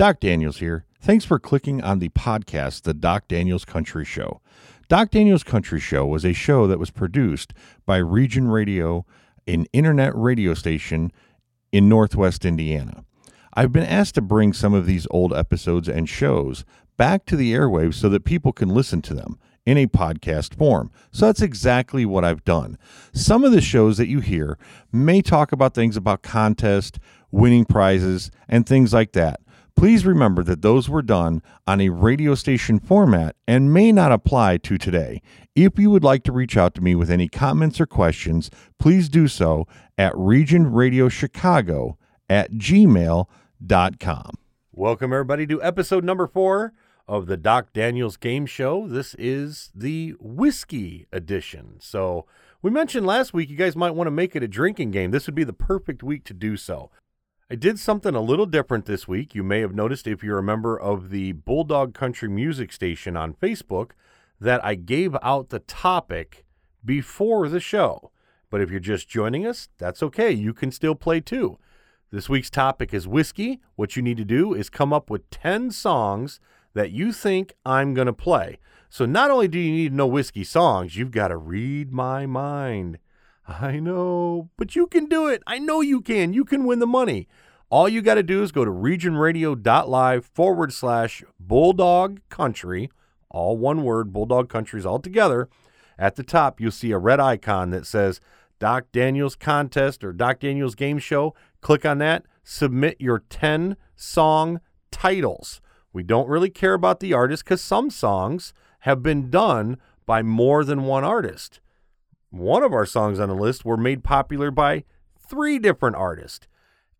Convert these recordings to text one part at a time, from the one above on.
Doc Daniels here. Thanks for clicking on the podcast, The Doc Daniels Country Show. Doc Daniels Country Show was a show that was produced by Region Radio, an internet radio station in Northwest Indiana. I've been asked to bring some of these old episodes and shows back to the airwaves so that people can listen to them in a podcast form. So that's exactly what I've done. Some of the shows that you hear may talk about things about contest, winning prizes, and things like that. Please remember that those were done on a radio station format and may not apply to today. If you would like to reach out to me with any comments or questions, please do so at regionradiochicago at gmail.com. Welcome, everybody, to episode number four of the Doc Daniels Game Show. This is the whiskey edition. So, we mentioned last week you guys might want to make it a drinking game. This would be the perfect week to do so. I did something a little different this week. You may have noticed if you're a member of the Bulldog Country Music Station on Facebook that I gave out the topic before the show. But if you're just joining us, that's okay. You can still play too. This week's topic is whiskey. What you need to do is come up with 10 songs that you think I'm going to play. So not only do you need to know whiskey songs, you've got to read my mind. I know, but you can do it. I know you can. You can win the money. All you got to do is go to regionradio.live forward slash bulldog country, all one word, bulldog countries all together. At the top, you'll see a red icon that says Doc Daniels contest or Doc Daniels game show. Click on that, submit your 10 song titles. We don't really care about the artist because some songs have been done by more than one artist. One of our songs on the list were made popular by three different artists.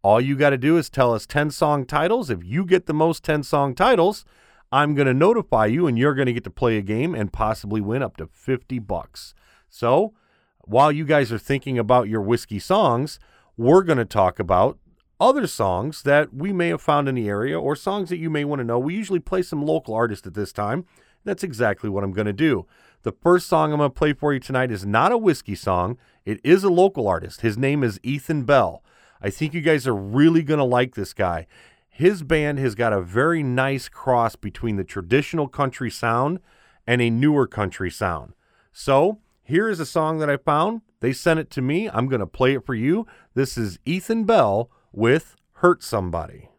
All you got to do is tell us 10 song titles. If you get the most 10 song titles, I'm going to notify you and you're going to get to play a game and possibly win up to 50 bucks. So, while you guys are thinking about your whiskey songs, we're going to talk about other songs that we may have found in the area or songs that you may want to know. We usually play some local artists at this time. That's exactly what I'm going to do. The first song I'm going to play for you tonight is not a whiskey song. It is a local artist. His name is Ethan Bell. I think you guys are really going to like this guy. His band has got a very nice cross between the traditional country sound and a newer country sound. So, here is a song that I found. They sent it to me. I'm going to play it for you. This is Ethan Bell with Hurt Somebody.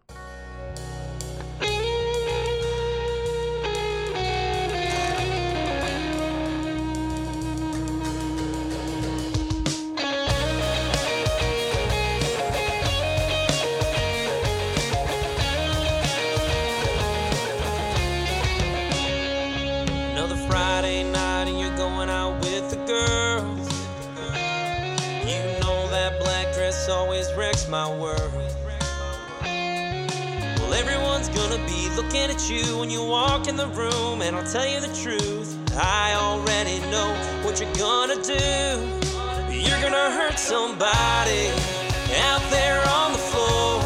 Looking at you when you walk in the room, and I'll tell you the truth. I already know what you're gonna do. You're gonna hurt somebody out there on the floor.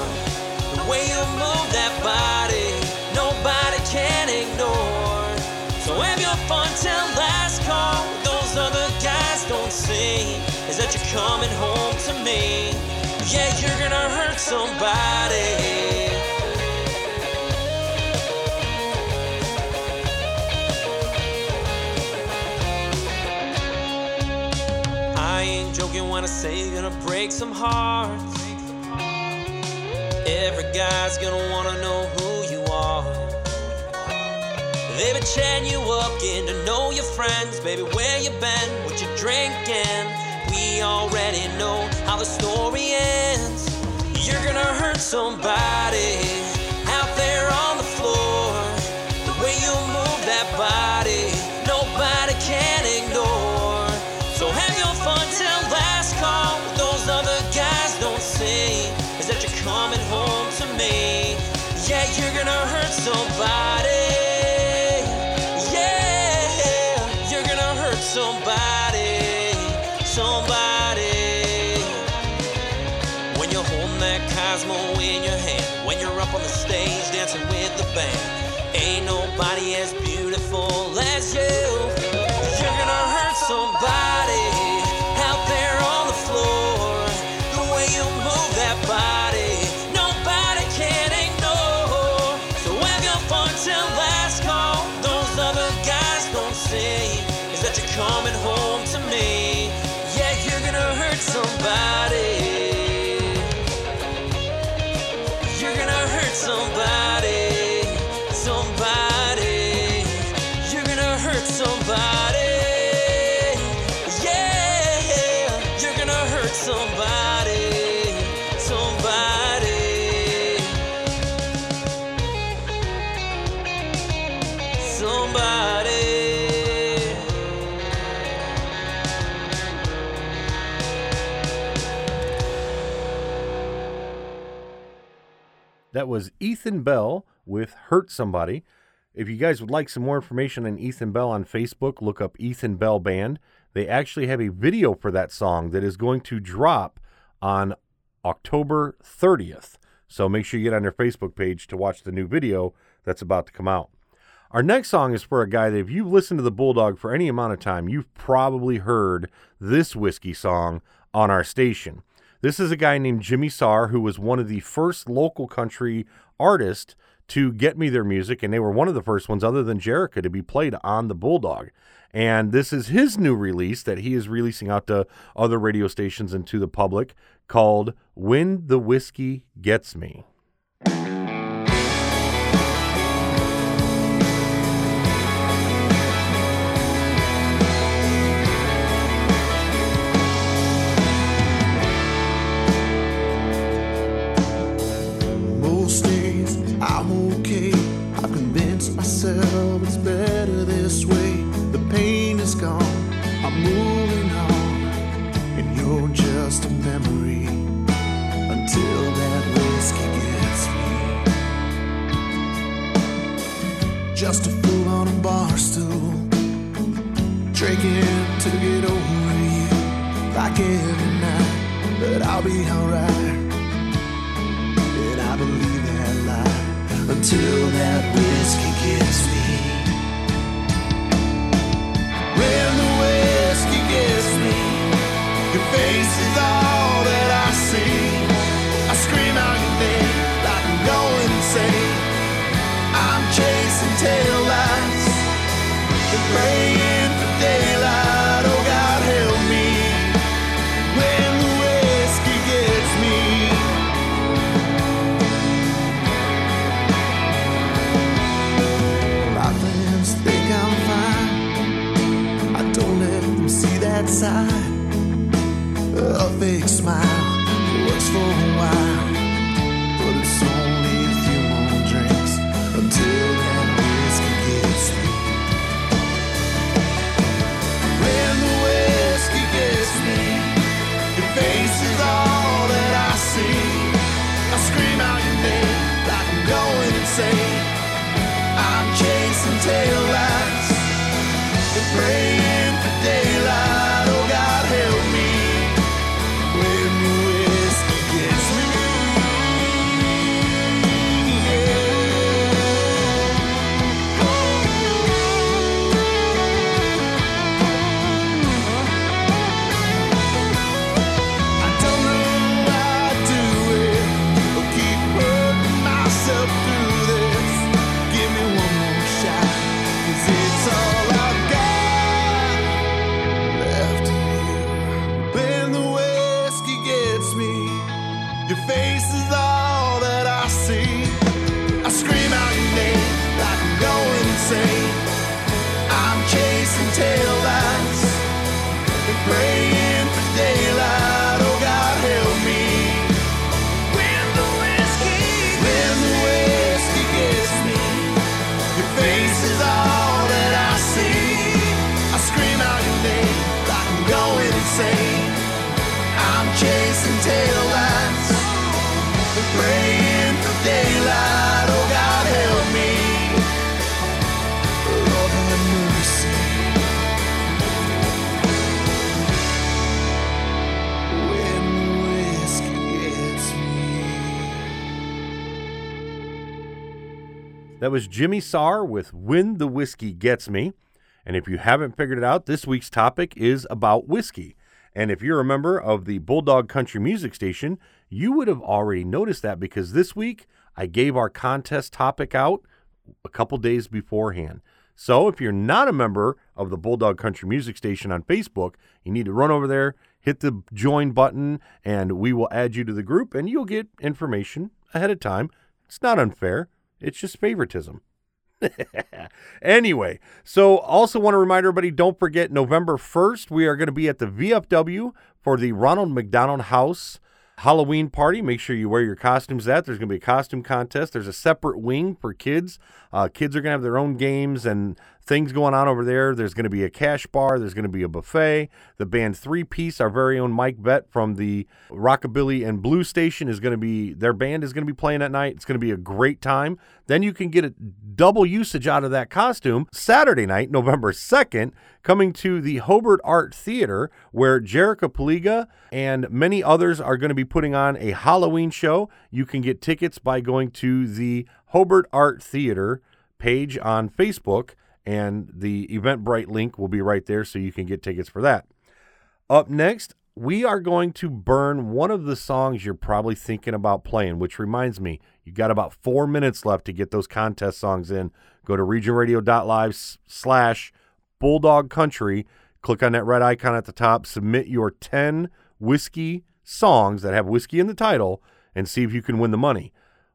The way you move that body, nobody can ignore. So have your fun till last call. Those other guys don't see is that you're coming home to me. Yeah, you're gonna hurt somebody. I ain't joking when I say you're gonna break some hearts. Every guy's gonna wanna know who you are. They've been chatting you up, getting to know your friends. Baby, where you been? What you drinking? We already know how the story ends. You're gonna hurt somebody out there on the floor. The way you move that body, nobody can ignore. So have your fun till last call. What those other guys don't see is that you're coming home to me. Yeah, you're gonna hurt somebody. Band, That was Ethan Bell with Hurt Somebody. If you guys would like some more information on Ethan Bell on Facebook, look up Ethan Bell Band. They actually have a video for that song that is going to drop on October 30th. So make sure you get on their Facebook page to watch the new video that's about to come out. Our next song is for a guy that if you've listened to the Bulldog for any amount of time, you've probably heard this whiskey song on our station. This is a guy named Jimmy Saar, who was one of the first local country artists to get me their music, and they were one of the first ones, other than Jerica, to be played on the Bulldog. And this is his new release that he is releasing out to other radio stations and to the public called When the Whiskey Gets Me. Just a memory until that whiskey gets me. Just a fool on a bar stool, drinking to get over you. Like every night, but I'll be alright. And I believe that lie until that whiskey gets me. When your That was Jimmy Saar with When the Whiskey Gets Me. And if you haven't figured it out, this week's topic is about whiskey. And if you're a member of the Bulldog Country Music Station, you would have already noticed that because this week I gave our contest topic out a couple days beforehand. So if you're not a member of the Bulldog Country Music Station on Facebook, you need to run over there, hit the join button, and we will add you to the group and you'll get information ahead of time. It's not unfair, it's just favoritism. anyway, so also want to remind everybody don't forget November 1st, we are going to be at the VFW for the Ronald McDonald House Halloween party. Make sure you wear your costumes. That there's going to be a costume contest. There's a separate wing for kids. Uh, kids are going to have their own games and things going on over there. There's going to be a cash bar. There's going to be a buffet. The band Three Piece, our very own Mike Bett from the Rockabilly and Blue Station, is going to be their band is going to be playing at night. It's going to be a great time. Then you can get a double usage out of that costume Saturday night, November second, coming to the Hobart Art Theater, where Jerica Paliga and many others are going to be putting on a Halloween show. You can get tickets by going to the Hobart Art Theater page on Facebook, and the Eventbrite link will be right there so you can get tickets for that. Up next, we are going to burn one of the songs you're probably thinking about playing, which reminds me, you've got about four minutes left to get those contest songs in. Go to regionradio.live slash bulldog country, click on that red icon at the top, submit your 10 whiskey songs that have whiskey in the title, and see if you can win the money.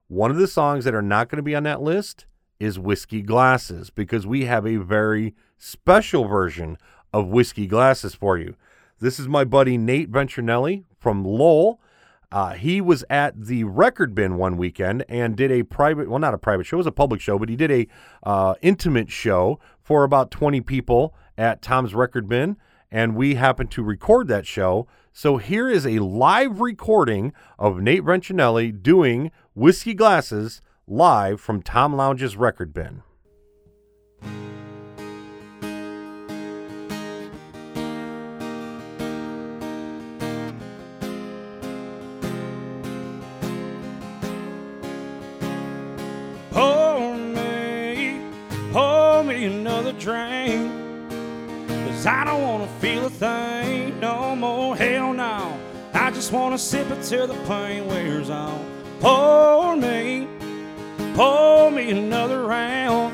One of the songs that are not going to be on that list is Whiskey Glasses because we have a very special version of Whiskey Glasses for you. This is my buddy Nate Venturinelli from Lowell. Uh, he was at the Record Bin one weekend and did a private, well, not a private show, it was a public show, but he did a uh, intimate show for about 20 people at Tom's Record Bin, and we happened to record that show. So here is a live recording of Nate Venturinelli doing Whiskey Glasses live from Tom Lounge's Record Bin. Pour me, pour me another drink. Cause I don't wanna feel a thing no more. Hell no. I just wanna sip it till the pain wears off. Pour me, pour me another round.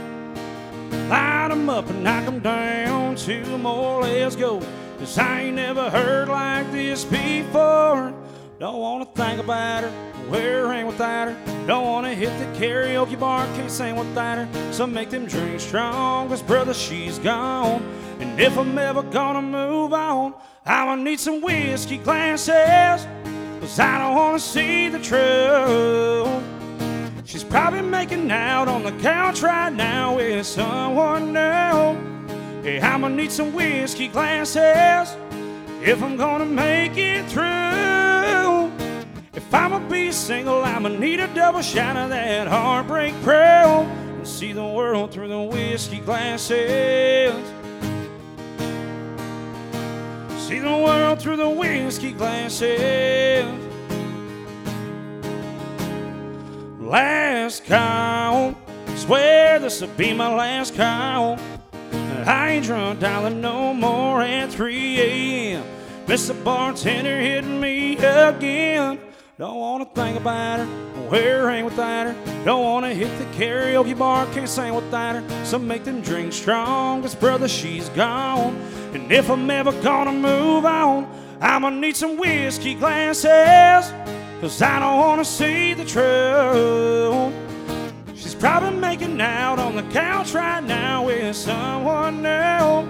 Light 'em up and knock 'em down. Two more, let's go. Cause I ain't never heard like this before. Don't wanna think about her, where hang without her. Don't wanna hit the karaoke bar, can't sing without her. So make them drinks strong, cause brother, she's gone. And if I'm ever gonna move on, I'ma need some whiskey glasses. Cause I don't wanna see the truth. She's probably making out on the couch right now with someone new. Hey, I'ma need some whiskey glasses if I'm gonna make it through. If I'ma be single, I'ma need a double shot of that heartbreak pearl and see the world through the whiskey glasses. See the world through the whiskey glasses. Last call, swear this will be my last call. I ain't drunk, darling, no more at 3 a.m. The bartender hitting me again. Don't wanna think about her, where hang without her. Don't wanna hit the karaoke bar, can't sing without her. So make them drinks strong, cause brother, she's gone. And if I'm ever gonna move on, I'ma need some whiskey glasses. Cause I don't wanna see the truth. She's probably making out on the couch right now with someone new.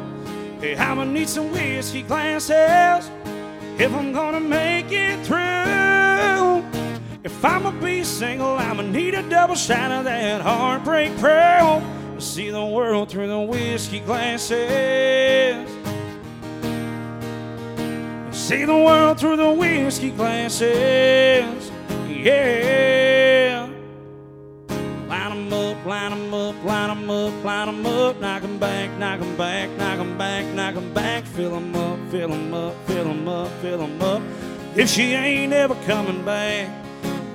Hey, I'ma need some whiskey glasses if I'm gonna make it through. If I'ma be single, I'ma need a double shot of that heartbreak pearl to see the world through the whiskey glasses. See the world through the whiskey glasses. Yeah. Line 'em up, line 'em up, line 'em up, line 'em up. Knock 'em back, knock 'em back, knock 'em back, knock 'em back. Fill 'em up, fill 'em up, fill 'em up, fill 'em up. If she ain't ever coming back.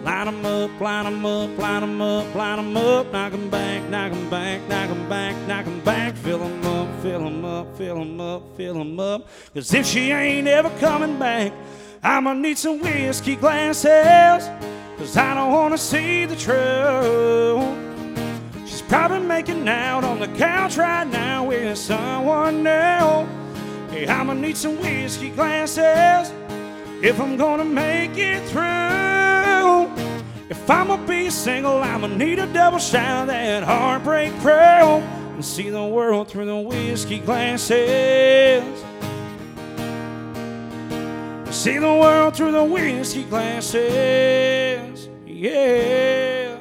Line 'em up, line 'em up, line 'em up, line 'em up. Knock 'em back, knock 'em back, knock 'em back, knock 'em back. Fill 'em up, fill 'em up, fill 'em up, fill 'em up. Cause if she ain't ever coming back, I'ma need some whiskey glasses. Cause I don't wanna see the truth. She's probably making out on the couch right now with someone new. Hey, I'ma need some whiskey glasses if I'm gonna make it through. If I'ma be single, I'ma need a double shot of that heartbreak pearl and see the world through the whiskey glasses. See the world through the whiskey glasses. Yeah.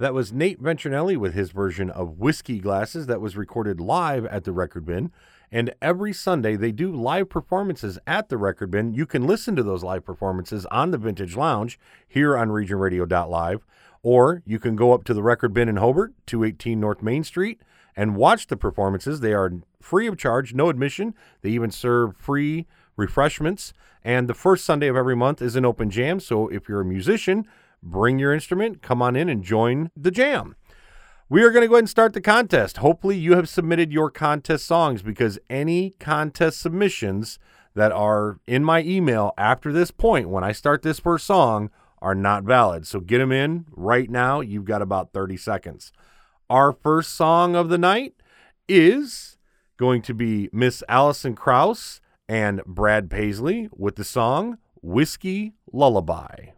That was Nate Venturelli with his version of Whiskey Glasses that was recorded live at the Record Bin. And every Sunday they do live performances at the Record Bin. You can listen to those live performances on the Vintage Lounge here on regionradio.live, or you can go up to the Record Bin in Hobart, 218 North Main Street, and watch the performances. They are free of charge, no admission. They even serve free refreshments. And the first Sunday of every month is an open jam. So if you're a musician, bring your instrument, come on in and join the jam. We are going to go ahead and start the contest. Hopefully, you have submitted your contest songs because any contest submissions that are in my email after this point, when I start this first song, are not valid. So get them in right now. You've got about 30 seconds. Our first song of the night is going to be Miss Alison Krauss and Brad Paisley with the song Whiskey Lullaby.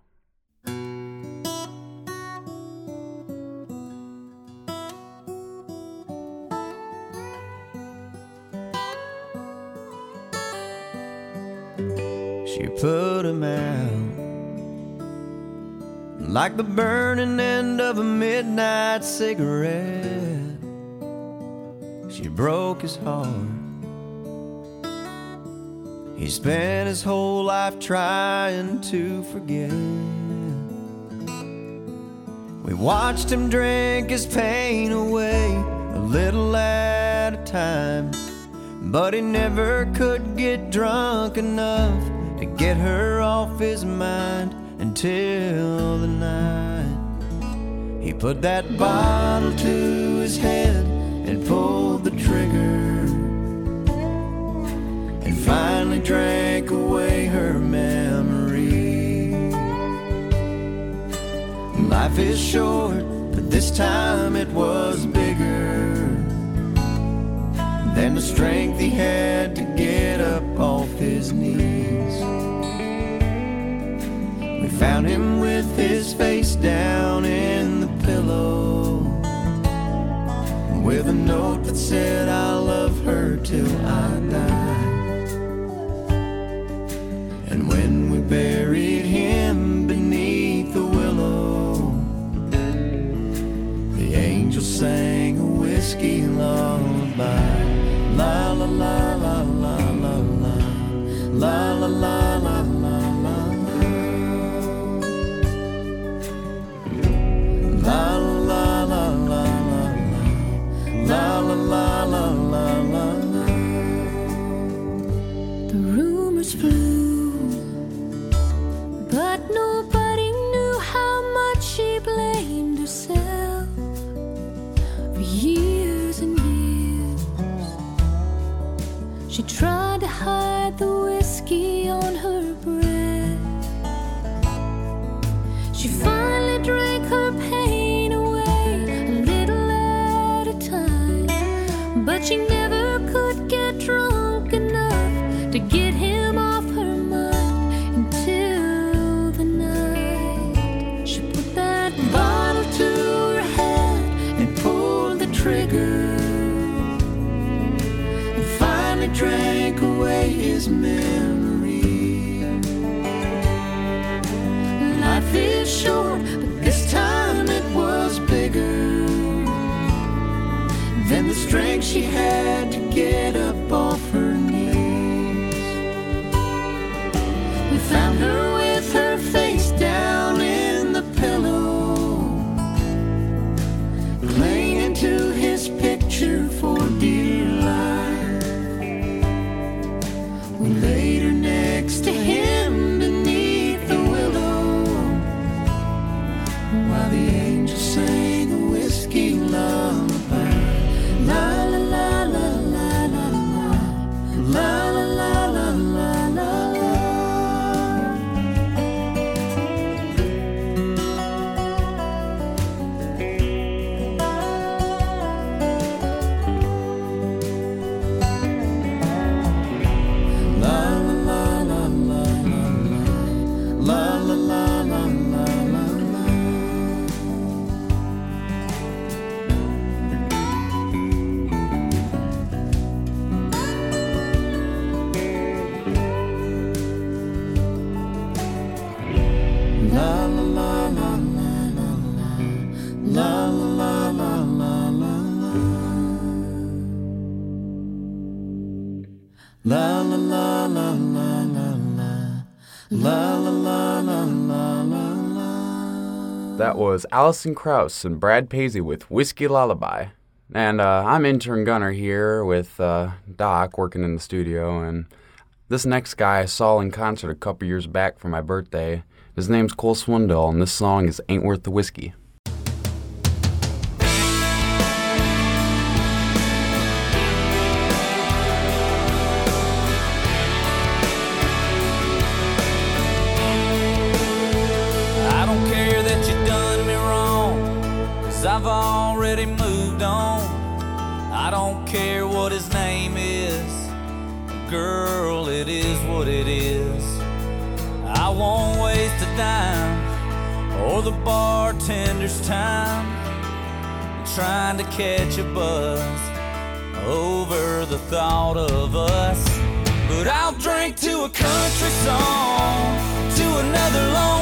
She put him out like the burning end of a midnight cigarette. She broke his heart. He spent his whole life trying to forget. We watched him drink his pain away a little at a time. But he never could get drunk enough to get her off his mind until the night he put that bottle to his head and pulled the trigger and finally drank away her memory. Life is short, but this time it was bigger than the strength he had to get up off his knees. Found him with his face down in the pillow, with a note that said, I love her till I die. And when we buried him but nobody knew how much she blamed herself for years and years. She tried to hide the whiskey on her strength she had to get up was Alison Krauss and Brad Paisley with Whiskey Lullaby. And uh, I'm intern Gunner here with uh, Doc working in the studio. And this next guy I saw in concert a couple years back for my birthday. His name's Cole Swindell, and this song is Ain't Worth the Whiskey. the bartender's time trying to catch a buzz over the thought of us. But I'll drink to a country song, to another long.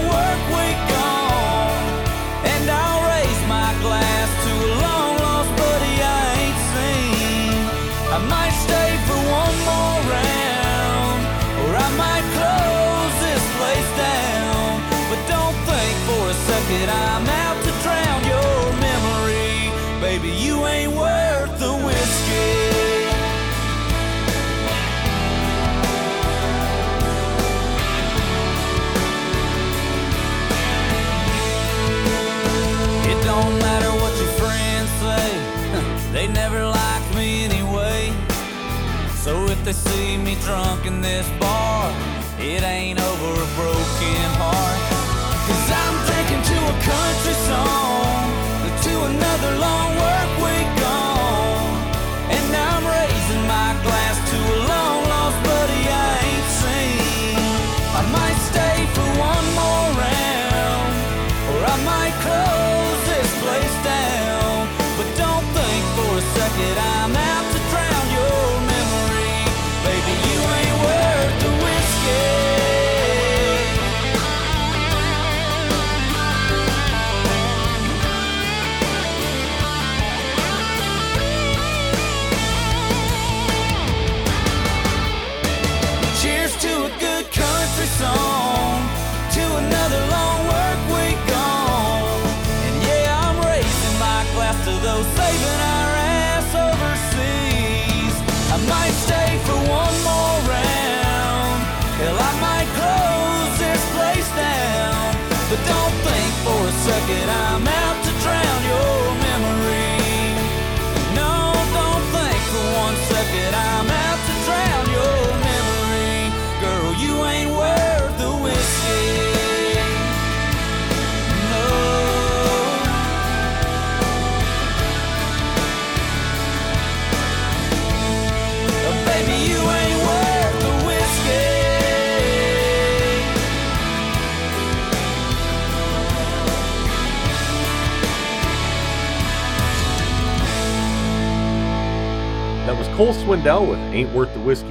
Cole Swindell with Ain't Worth the Whiskey.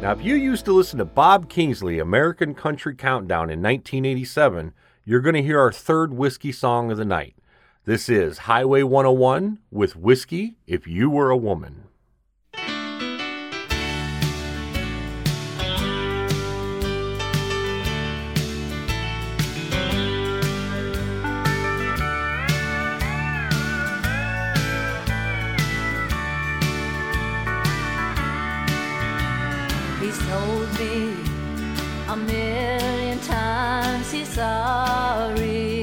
Now, if you used to listen to Bob Kingsley, American Country Countdown in 1987, you're going to hear our third whiskey song of the night. This is Highway 101 with Whiskey If You Were a Woman. million times he's sorry.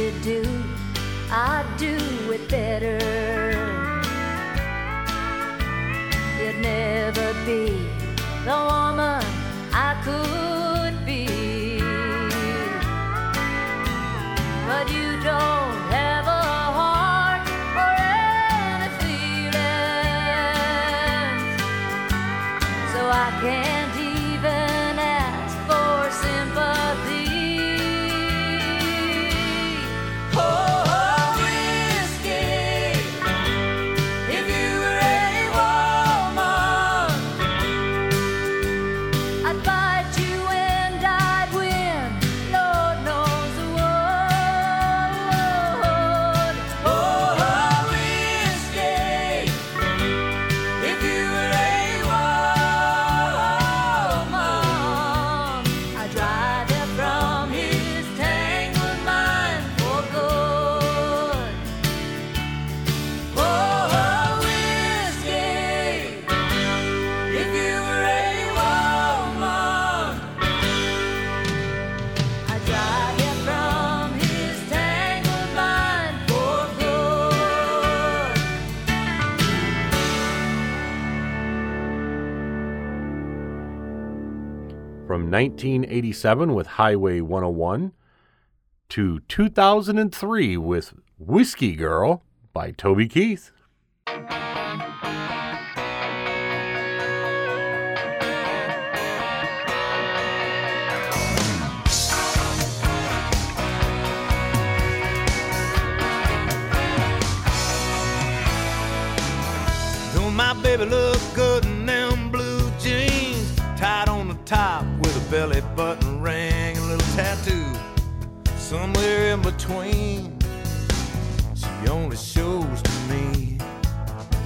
To do, I'd do it better. You'd never be the woman 1987 with Highway 101 to 2003 with Whiskey Girl by Toby Keith. Baby look She only shows to me.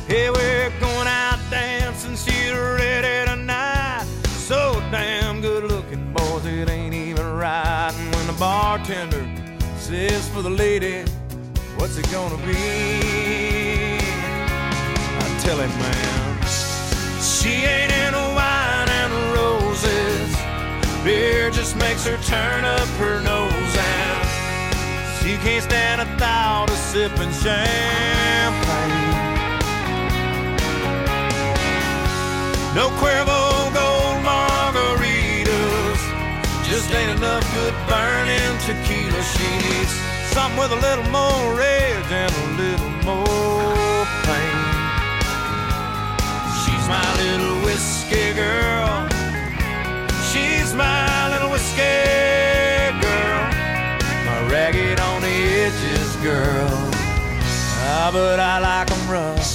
Hey, we're going out dancing, she's ready tonight. So damn good looking, boys, it ain't even right. And when the bartender says for the lady, what's it gonna be? I tell him, man, she ain't into wine and roses. Beer just makes her turn up her nose, she can't stand a thought of sipping champagne. No Cuervo gold margaritas, just ain't enough good burning tequila. She needs something with a little more rage and a little more pain. She's my little whiskey girl. She's my little whiskey ragged on the edges girl. Ah, but I like 'em rough.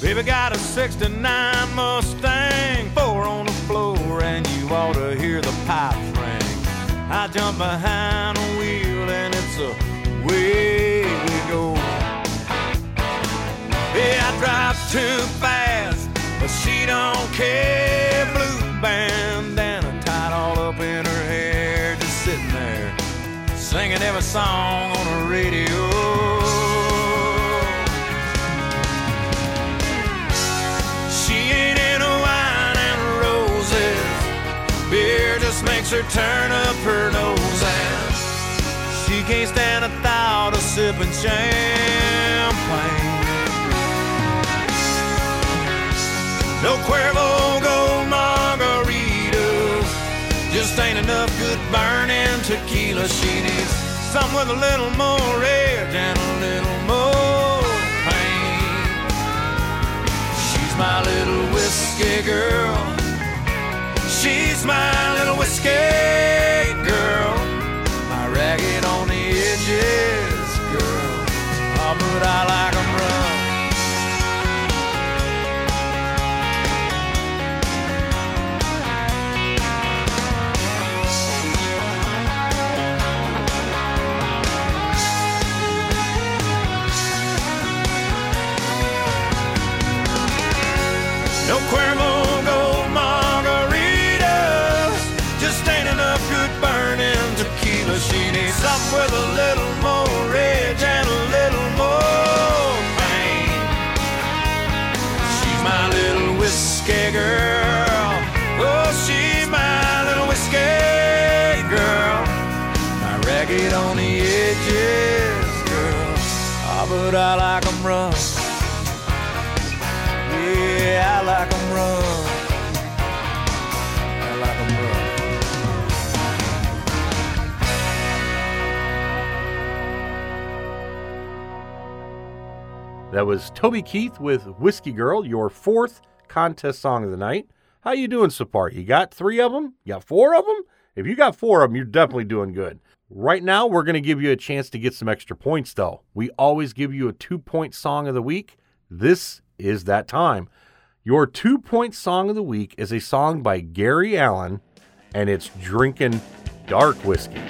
Baby got a 69 Mustang, four on the floor, and you ought to hear the pipes ring. I jump behind the wheel, and it's away we go. Yeah, I drive too fast, but she don't care. Blue bandana tied all up in her hair, just sitting there, singing every song on the radio. She ain't into wine and roses. Beer just makes her turn up her nose, and she can't stand the thought of sipping champagne. No Cuervo gold margaritas, just ain't enough good burning tequila. She needs something with a little more edge and a little more pain. She's my little whiskey girl. She's my little whiskey girl. My ragged on the edges girl. Oh, but I like Cuervo Gold margaritas. Just ain't enough good burning tequila. She needs up with a little more edge and a little more pain. She's my little whiskey girl. Oh, she's my little whiskey girl. My ragged on the edges, girl. Ah, oh, but I like 'em rough. That was Toby Keith with Whiskey Girl, your fourth contest song of the night. How you doing so far? You got three of them? You got four of them? If you got four of them, you're definitely doing good. Right now, we're going to give you a chance to get some extra points, though. We always give you a two point song of the week. This is that time. Your two point song of the week is a song by Gary Allan, and it's Drinking Dark Whiskey.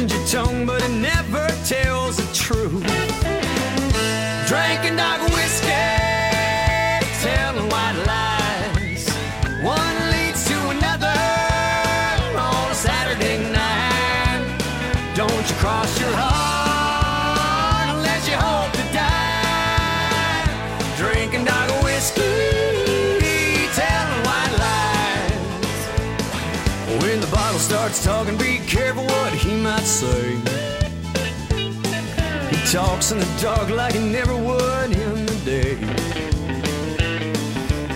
It your tongue, but it never tells the truth. Drinking dark whiskey, telling white lies. One leads to another on a Saturday night. Don't you cross your heart unless you hope to die. Drinking dark whiskey, telling white lies. When the bottle starts talking, be he say. He talks in the dark like he never would in the day.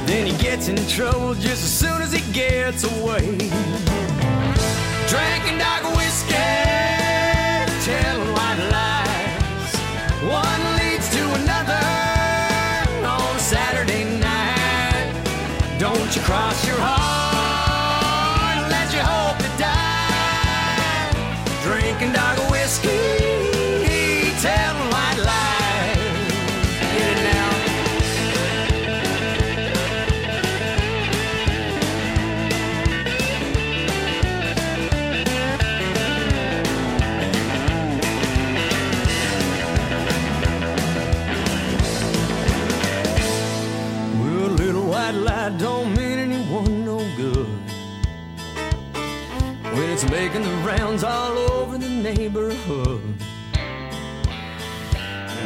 Then he gets in trouble just as soon as he gets away. Drinking dark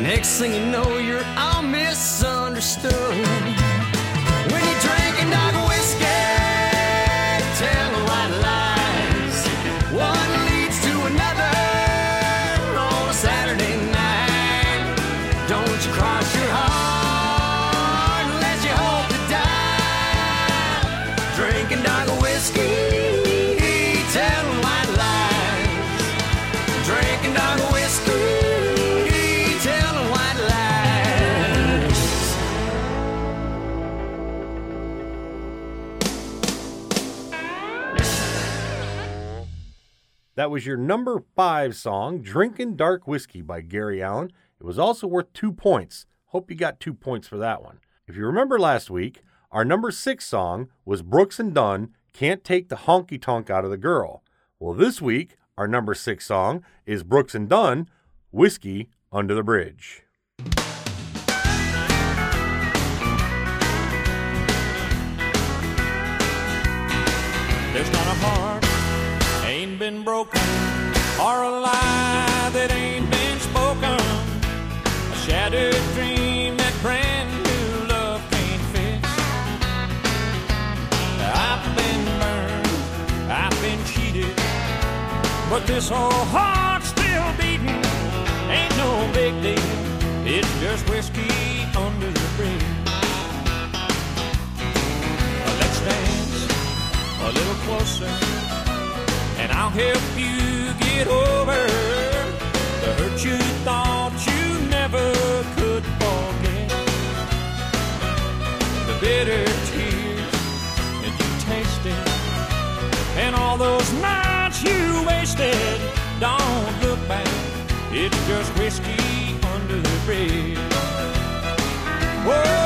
Next thing you know, you're all misunderstood. That was your number five song, Drinking Dark Whiskey by Gary Allan. It was also worth two points. Hope you got two points for that one. If you remember last week, our number six song was Brooks and Dunn, Can't Take the Honky Tonk Out of the Girl. Well, this week, our number six song is Brooks and Dunn, Whiskey Under the Bridge. There's not a heart broken, or a lie that ain't been spoken. A shattered dream that brand new love can't fix. I've been burned, I've been cheated, but this old heart's still beating. Ain't no big deal, it's just whiskey under the bridge. Let's dance a little closer, and I'll help you get over the hurt you thought you never could forget. The bitter tears that you tasted, and all those nights you wasted. Don't look back, it's just whiskey under the bridge. Whoa,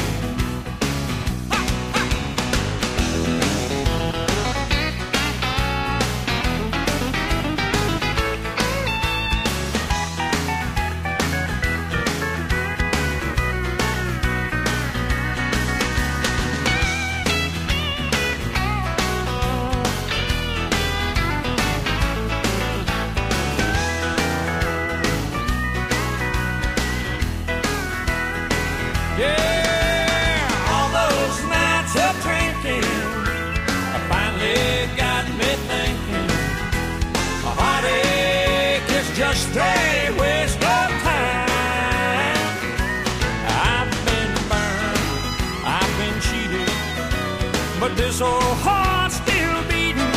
old heart still beating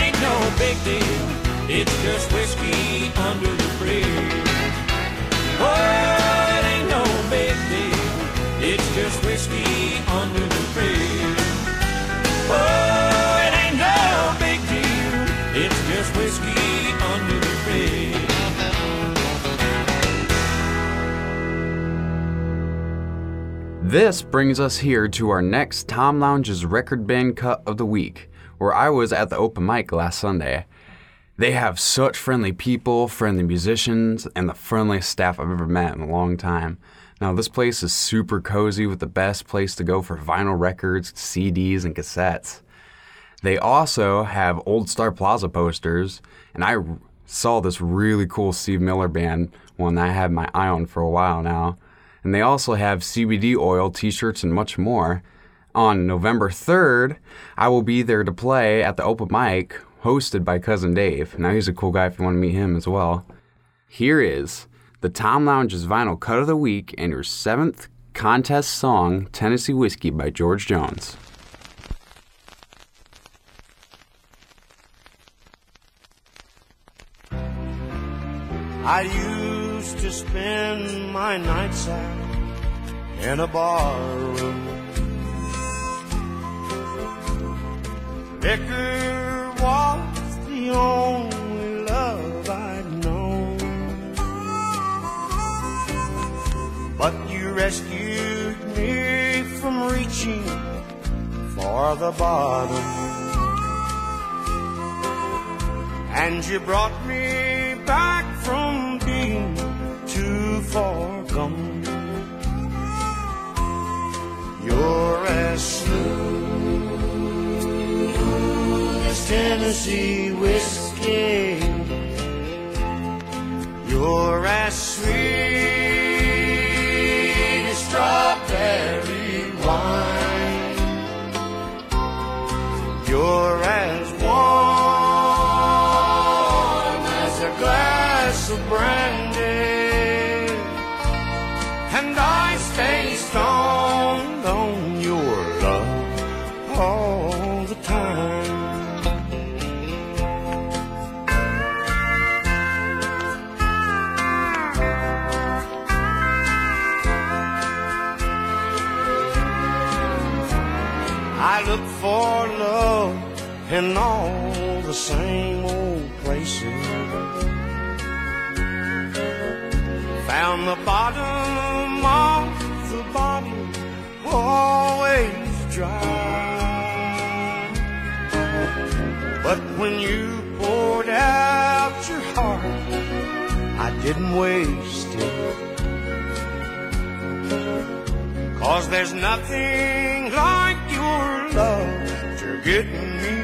ain't no big deal. It's just whiskey under This brings us here to our next Tom Lounge's record band cut of the week, where I was at the open mic last Sunday. They have such friendly people, friendly musicians, and the friendliest staff I've ever met in a long time. Now, this place is super cozy with the best place to go for vinyl records, CDs, and cassettes. They also have Old Star Plaza posters, and I saw this really cool Steve Miller band one that I had my eye on for a while now. And they also have CBD oil, t shirts, and much more. On November 3rd, I will be there to play at the open mic hosted by Cousin Dave. Now, he's a cool guy if you want to meet him as well. Here is the Tom Lounge's vinyl cut of the week and your seventh contest song, Tennessee Whiskey by George Jones. I used to spend my nights out in a bar room. Liquor was the only love I'd known. But you rescued me from reaching for the bottom. And you brought me back far gone. You're as smooth as Tennessee whiskey. You're as sweet in all the same old places. Found the bottom of the bottle always dry. But when you poured out your heart, I didn't waste it. Cause there's nothing like your love to get me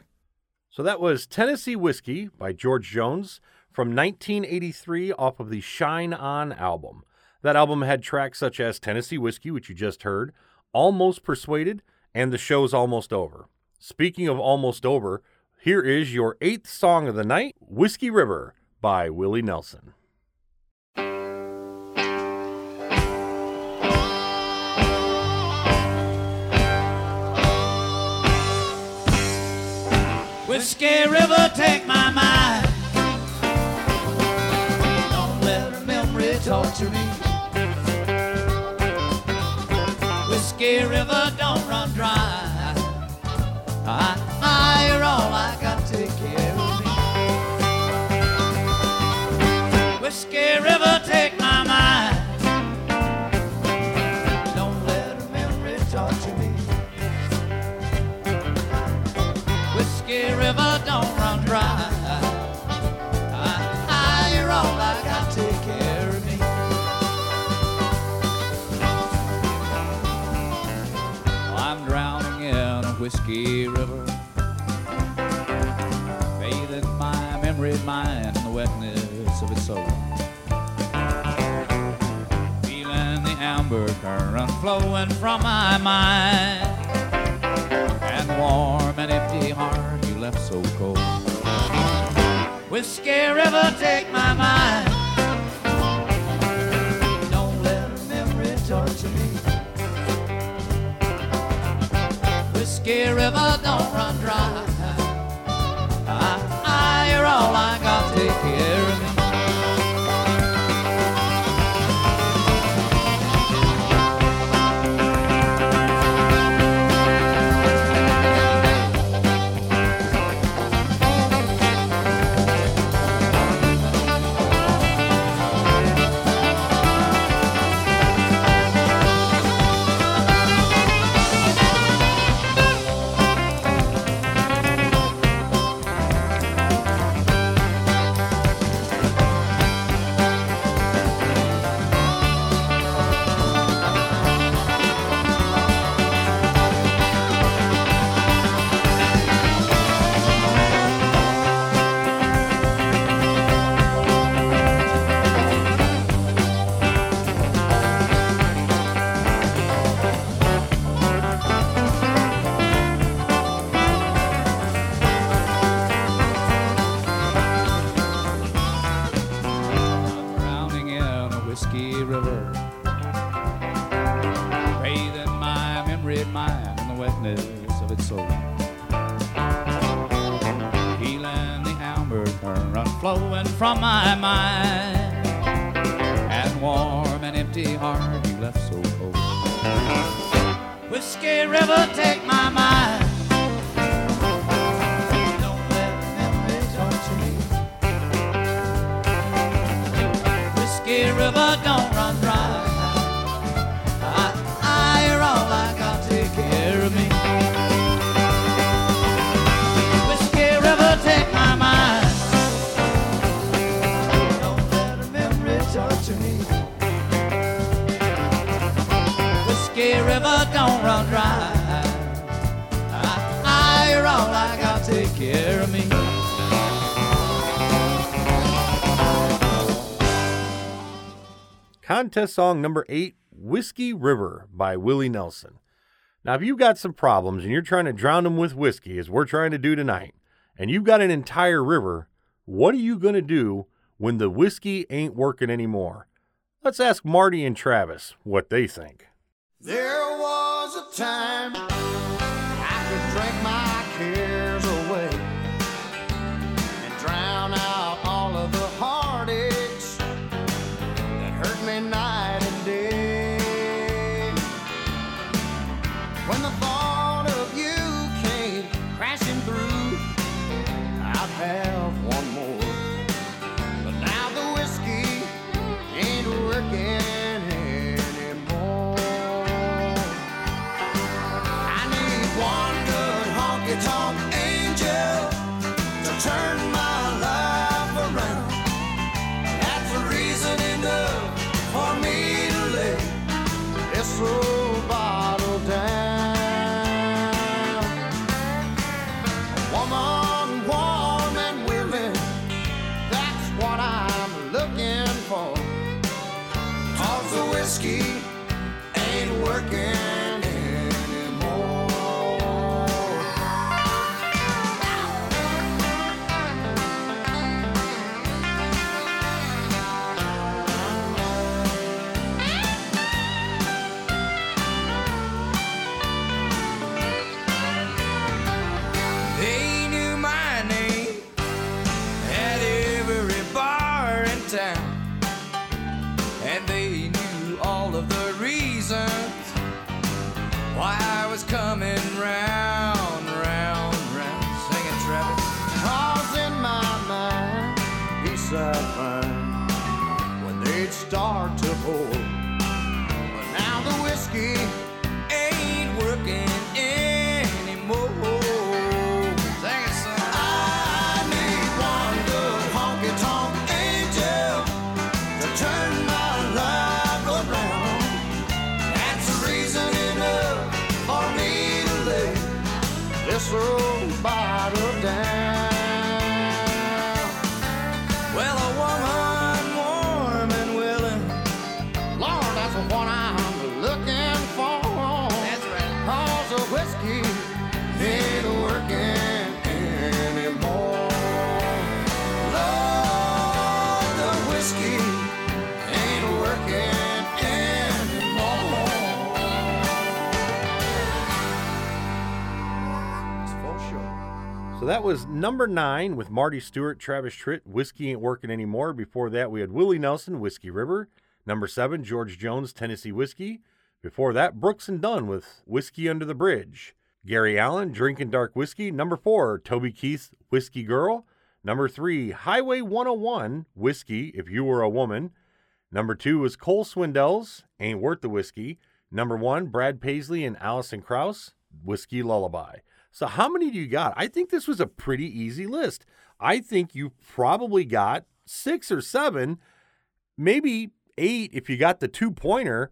So that was Tennessee Whiskey by George Jones from 1983 off of the Shine On album. That album had tracks such as Tennessee Whiskey, which you just heard, Almost Persuaded, and The Show's Almost Over. Speaking of almost over, here is your eighth song of the night Whiskey River by Willie Nelson. Whiskey River, take my mind. Don't let her memory torture me. Whiskey River, don't run dry. I, you're all I whiskey river, bathing my memory mind in the wetness of its soul. Feeling the amber current flowing from my mind and warm and empty heart you left so cold. Whiskey River, take my mind. Whiskey River, don't run dry. I, I, you're all I got. Take care River, don't run dry. I, I, I. Take care of me. Contest song number eight, Whiskey River by Willie Nelson. Now, if you've got some problems and you're trying to drown them with whiskey, as we're trying to do tonight, and you've got an entire river, what are you going to do when the whiskey ain't working anymore? Let's ask Marty and Travis what they think. There was a time number nine with Marty Stuart, Travis Tritt, Whiskey Ain't Working Anymore. Before that, we had Willie Nelson, Whiskey River. Number seven, George Jones, Tennessee Whiskey. Before that, Brooks and Dunn with Whiskey Under the Bridge. Gary Allan, Drinking Dark Whiskey. Number four, Toby Keith, Whiskey Girl. Number three, Highway 101, Whiskey, If You Were a Woman. Number two was Cole Swindell's, Ain't Worth the Whiskey. Number one, Brad Paisley and Alison Krauss, Whiskey Lullaby. So, how many do you got? I think this was a pretty easy list. I think you probably got six or seven, maybe eight if you got the two pointer.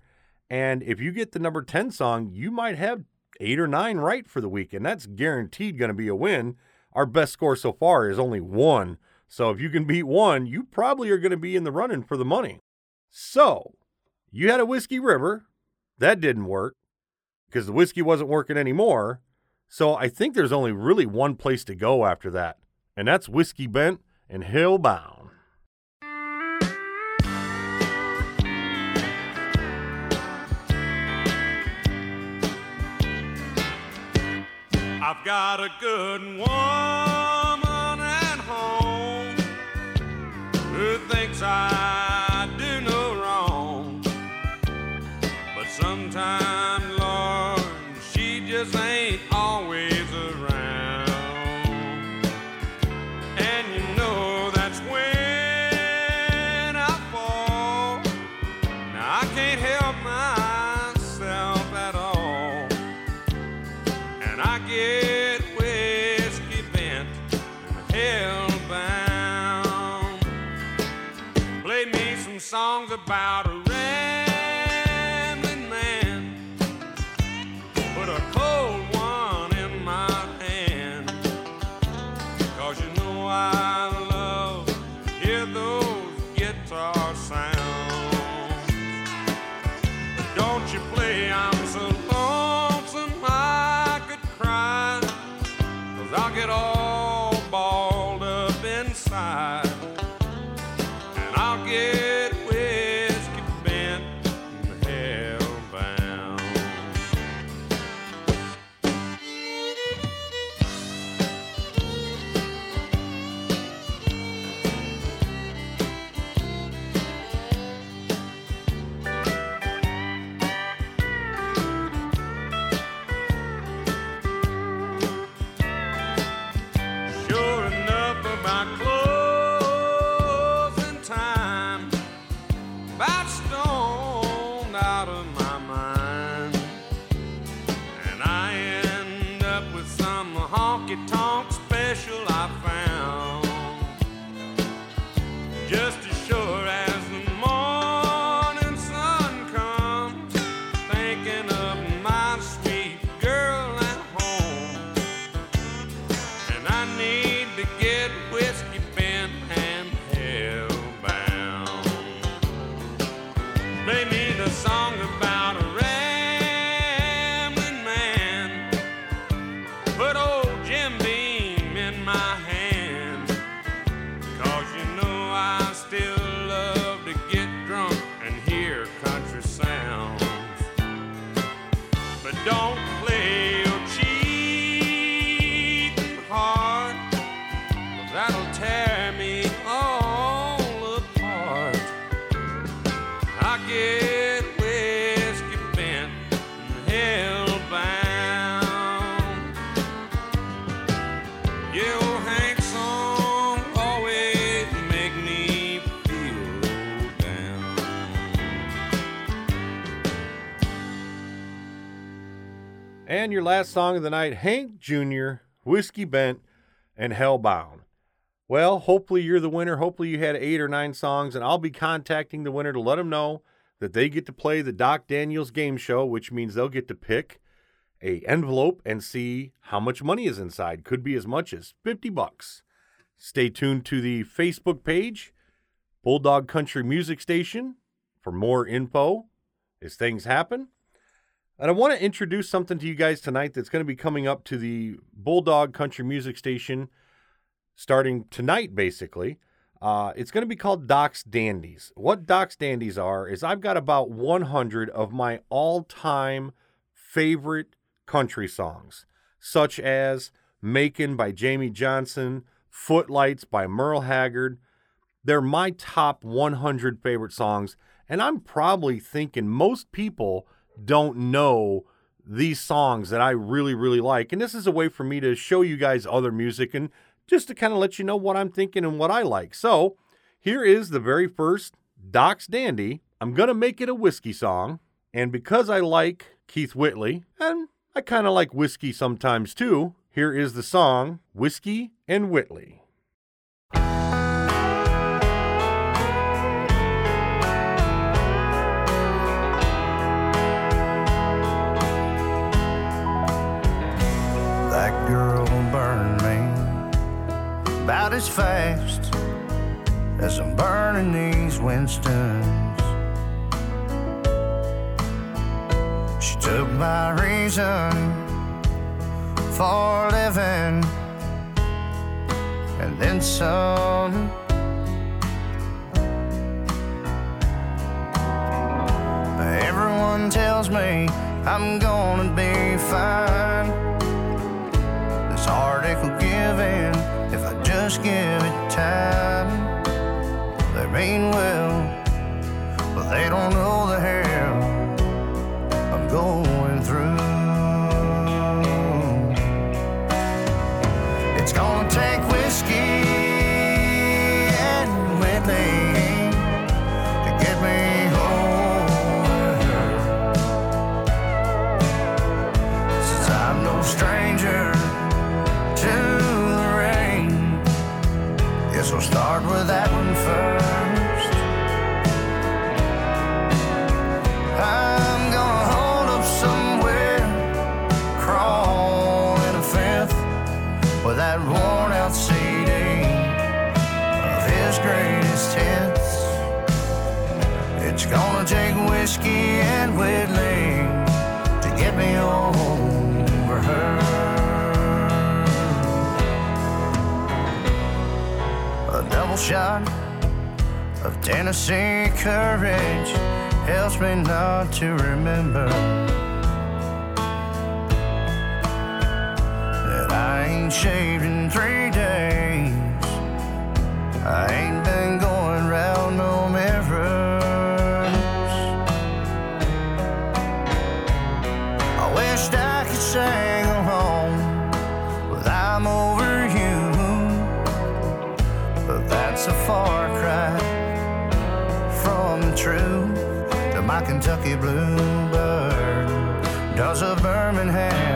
And if you get the number 10 song, you might have eight or nine right for the week. And that's guaranteed going to be a win. Our best score so far is only one. So, if you can beat one, you probably are going to be in the running for the money. So, you had a Whiskey River. That didn't work because the whiskey wasn't working anymore. So I think there's only really one place to go after that, and that's Whiskey Bent and Hellbound. I've got a good woman And your last song of the night, Hank Jr., Whiskey Bent, and Hellbound. Well, hopefully you're the winner. Hopefully you had eight or nine songs, and I'll be contacting the winner to let them know that they get to play the Doc Daniels game show, which means they'll get to pick a envelope and see how much money is inside. Could be as much as 50 bucks. Stay tuned to the Facebook page, Bulldog Country Music Station, for more info as things happen. And I want to introduce something to you guys tonight that's going to be coming up to the Bulldog Country Music Station starting tonight, basically. Uh, it's going to be called Doc's Dandies. What Doc's Dandies are is I've got about 100 of my all time favorite country songs, such as Macon by Jamey Johnson, Footlights by Merle Haggard. They're my top 100 favorite songs, and I'm probably thinking most people don't know these songs that I really, really like. And this is a way for me to show you guys other music and just to kind of let you know what I'm thinking and what I like. So here is the very first Doc's Dandy. I'm going to make it a whiskey song. And because I like Keith Whitley, and I kind of like whiskey sometimes too, here is the song Whiskey and Whitley. About as fast as I'm burning these Winstons. She took my reason for living and then some. Everyone tells me I'm gonna be fine. This heartache will just give it time. They mean well, but they don't know the hell I'm going shot of Tennessee courage helps me not to remember that I ain't shaved in three Kentucky bluebird. Does a Birmingham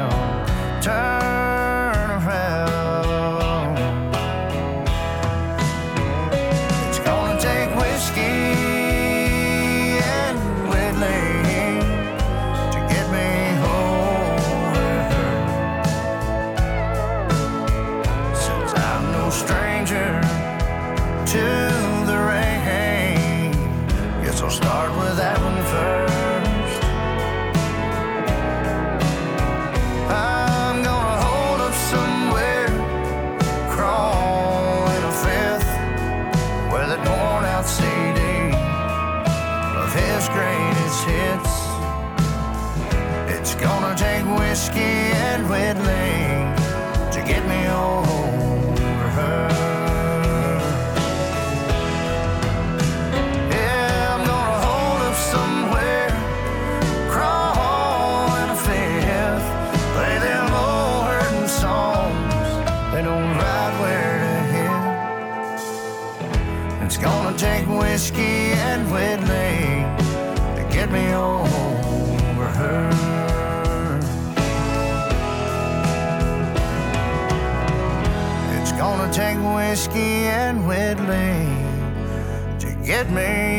whiskey and Whitley to get me